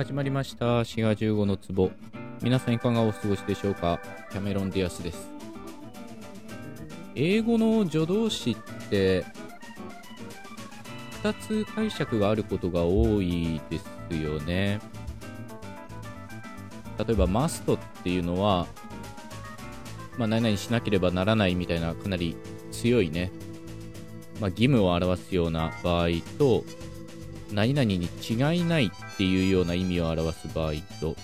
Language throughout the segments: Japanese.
始まりました。滋賀15の壺。皆さんいかがお過ごしでしょうか？キャメロン・ディアスです。英語の助動詞って2つ解釈があることが多いですよね。例えばマストっていうのはまあ、何々しなければならないみたいなかなり強いね、まあ、義務を表すような場合と何々に違いないっていうような意味を表す場合と、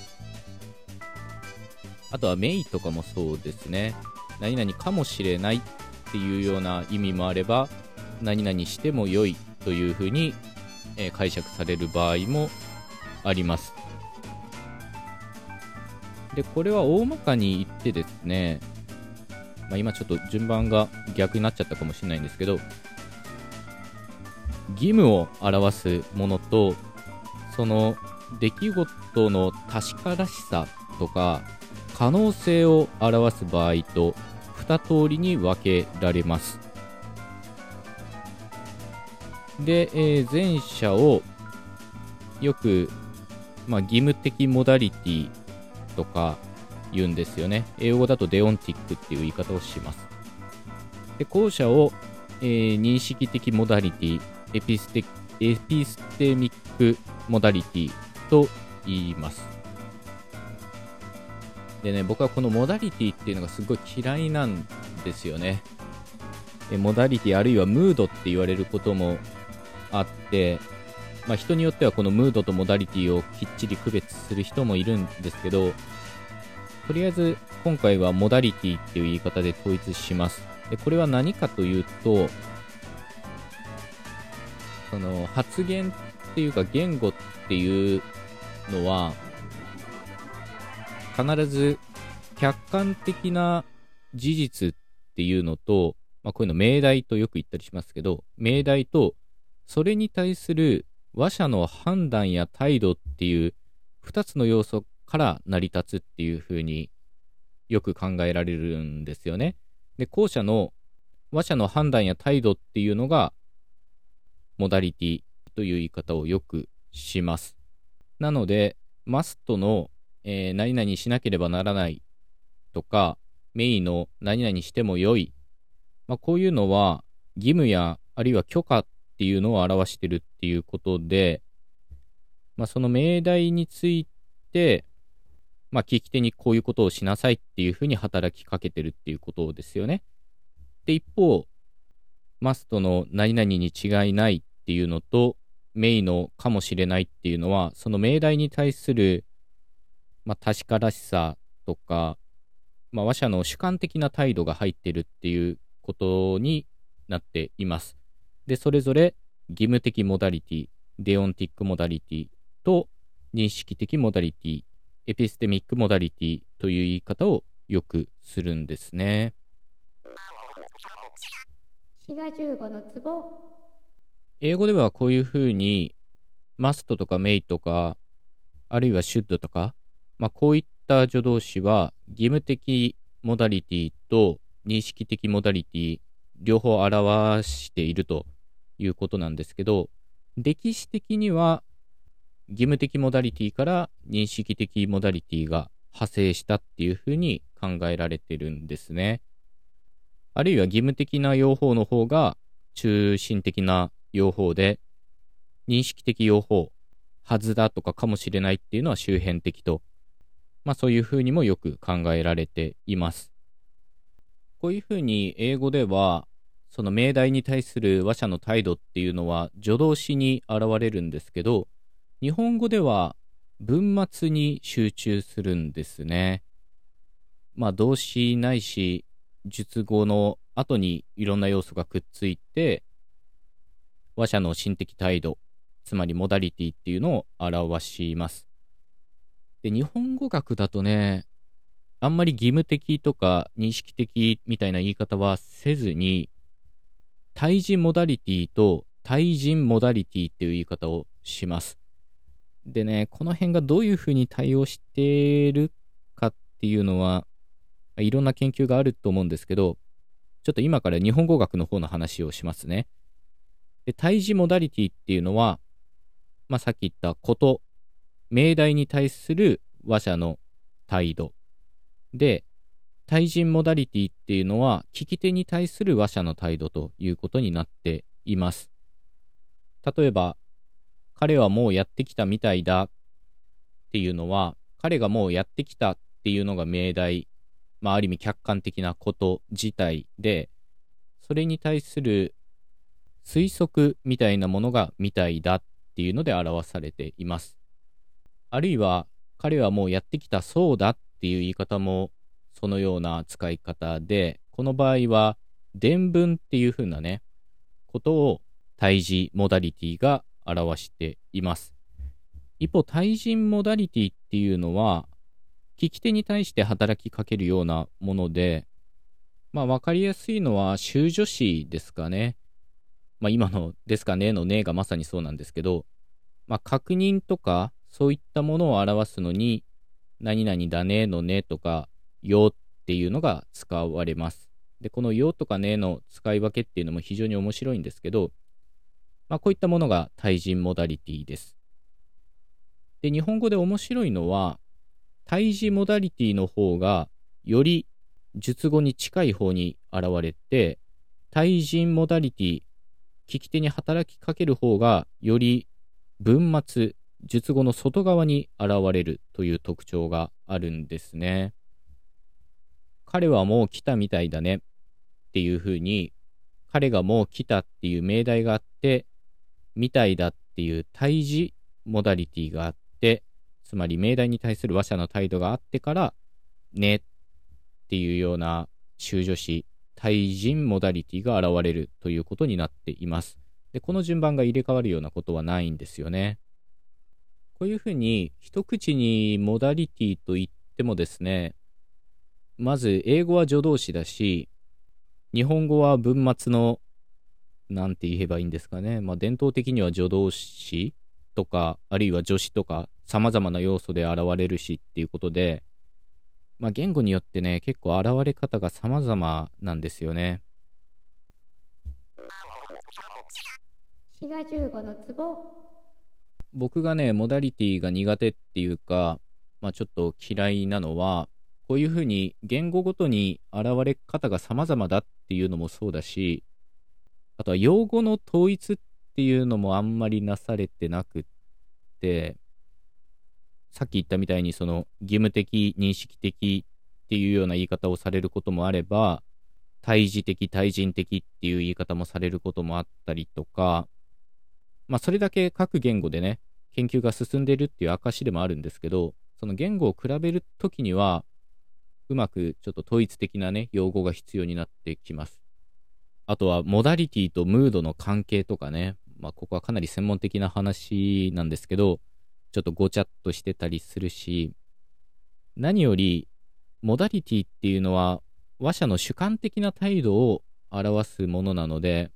あとはメイとかもそうですね。何々かもしれないっていうような意味もあれば、何々しても良いというふうに、えー、解釈される場合もあります。で、これは大まかに言ってですね、まあ、今ちょっと順番が逆になっちゃったかもしれないんですけど、義務を表すものとその出来事の確からしさとか可能性を表す場合と2通りに分けられます。で、えー、前者をよく、まあ、義務的モダリティとか言うんですよね。英語だと deontic っていう言い方をします。で後者を、えー、認識的モダリティエピステエピステミックモダリティと言います。でね、僕はこのモダリティっていうのがすごい嫌いなんですよね。モダリティあるいはムードって言われることもあって、まあ、人によってはこのムードとモダリティをきっちり区別する人もいるんですけど、とりあえず今回はモダリティっていう言い方で統一します。でこれは何かというと、その発言っていうか言語っていうのは必ず客観的な事実っていうのと、まあ、こういうの命題とよく言ったりしますけど命題とそれに対する話者の判断や態度っていう2つの要素から成り立つっていうふうによく考えられるんですよね。で後者の話者の判断や態度っていうのがモダリティという言い方をよくします。なので、マストの、えー、何々しなければならないとか、メインの何々しても良い。まあ、こういうのは義務やあるいは許可っていうのを表してるっていうことで、まあ、その命題について、まあ、聞き手にこういうことをしなさいっていうふうに働きかけてるっていうことですよね。で、一方、マストの何々に違いないっていうのと、メイのかもしれないっていうのは、その命題に対する、まあ、確からしさとか、まあ、話者の主観的な態度が入ってるっていうことになっています。で、それぞれ義務的モダリティ、 deontic modality と認識的モダリティ、 epistemic modality という言い方をよくするんですね。滋賀15の壺英語ではこういうふうに、 must とか may とか、あるいは should とか、まあ、こういった助動詞は、義務的モダリティと認識的モダリティ、両方表しているということなんですけど、歴史的には、義務的モダリティから認識的モダリティが派生したっていうふうに考えられてるんですね。あるいは義務的な用法の方が中心的な用法で、認識的用法、はずだとかかもしれないっていうのは周辺的と、まあそういうふうにもよく考えられています。こういうふうに英語では、その命題に対する話者の態度っていうのは助動詞に現れるんですけど、日本語では文末に集中するんですね。まあ動詞ないし、述語の後にいろんな要素がくっついて、話者の心的態度、つまりモダリティっていうのを表します。で、日本語学だとね、あんまり義務的とか認識的みたいな言い方はせずに、対人モダリティと対人モダリティっていう言い方をします。でね、この辺がどういうふうに対応してるかっていうのは、いろんな研究があると思うんですけど、ちょっと今から日本語学の方の話をしますね。で、対峙モダリティっていうのは、まあ、さっき言ったこと、命題に対する話者の態度。で、対人モダリティっていうのは、聞き手に対する話者の態度ということになっています。例えば、彼はもうやってきたみたいだっていうのは、彼がもうやってきたっていうのが命題、まあ、ある意味客観的なこと自体で、それに対する推測みたいなものがみたいだっていうので表されています。あるいは、彼はもうやってきたそうだっていう言い方もそのような使い方で、この場合は、伝聞っていう風なね、ことを対峙モダリティが表しています。一方、対人モダリティっていうのは、聞き手に対して働きかけるようなもので、まあ、わかりやすいのは、修助詞ですかね。まあ、今のですかねのねがまさにそうなんですけど、まあ、確認とか、そういったものを表すのに、何々だねのねとか、よっていうのが使われます。で、このよとかねの使い分けっていうのも非常に面白いんですけど、まあ、こういったものが対人モダリティです。で、日本語で面白いのは、対峙モダリティの方が、より述語に近い方に現れて、対人モダリティ、聞き手に働きかける方が、より文末、述語の外側に現れるという特徴があるんですね。彼はもう来たみたいだねっていうふうに、彼がもう来たっていう命題があって、みたいだっていう対峙モダリティがあって、つまり命題に対する話者の態度があってから、ねっていうような修助詞、対人モダリティが現れるということになっています。で、この順番が入れ替わるようなことはないんですよね。こういうふうに一口にモダリティと言ってもですね、まず英語は助動詞だし、日本語は文末のなんて言えばいいんですかね。まあ、伝統的には助動詞とか、あるいは助詞とか、様々な要素で現れるしっていうことで、まあ、言語によってね、結構現れ方が様々なんですよね。僕がね、モダリティが苦手っていうか、まあ、ちょっと嫌いなのは、こういうふうに言語ごとに現れ方が様々だっていうのもそうだし、あとは用語の統一っっていうのもあんまりなされてなくって、さっき言ったみたいにその義務的、認識的っていうような言い方をされることもあれば、対峙的、対人的っていう言い方もされることもあったりとか、まあそれだけ各言語でね、研究が進んでるっていう証でもあるんですけど、その言語を比べるときには、うまくちょっと統一的なね、用語が必要になってきます。あとは、モダリティとムードの関係とかね。まあ、ここはかなり専門的な話なんですけど、ちょっとごちゃっとしてたりするし、何より、モダリティっていうのは、話者の主観的な態度を表すものなので、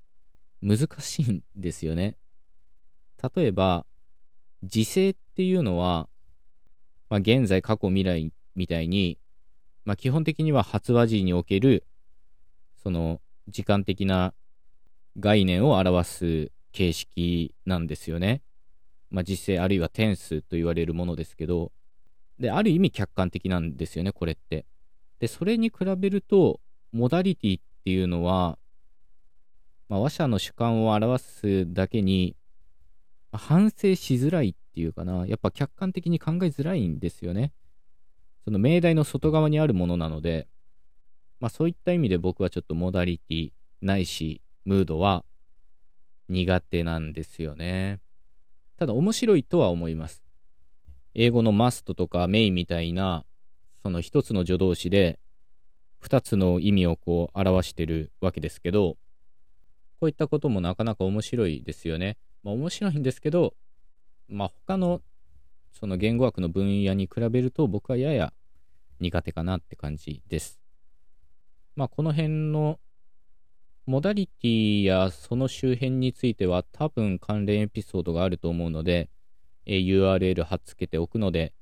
難しいんですよね。例えば、時勢っていうのは、まあ、現在、過去、未来みたいに、まあ、基本的には発話時における、その、時間的な概念を表す形式なんですよね。まあ、実勢あるいは点数と言われるものですけど、で、ある意味客観的なんですよね、これって。で、それに比べると、モダリティっていうのは、まあ、話者の主観を表すだけに、まあ、反省しづらいっていうかな、やっぱ客観的に考えづらいんですよね。その命題の外側にあるものなので、まあそういった意味で僕はちょっとモダリティないし、ムードは苦手なんですよね。ただ面白いとは思います。英語のマストとかメインみたいな、その一つの助動詞で二つの意味をこう表してるわけですけど、こういったこともなかなか面白いですよね。まあ面白いんですけど、まあ他のその言語学の分野に比べると僕はやや苦手かなって感じです。まあ、この辺のモダリティやその周辺については多分関連エピソードがあると思うので、え、URL 貼っつけておくので、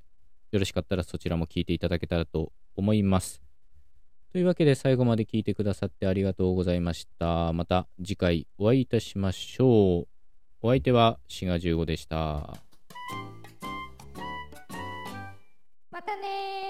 よろしかったらそちらも聞いていただけたらと思います。というわけで最後まで聞いてくださってありがとうございました。また次回お会いいたしましょう。お相手は志賀15でした。またね